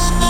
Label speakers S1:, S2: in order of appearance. S1: Podcast.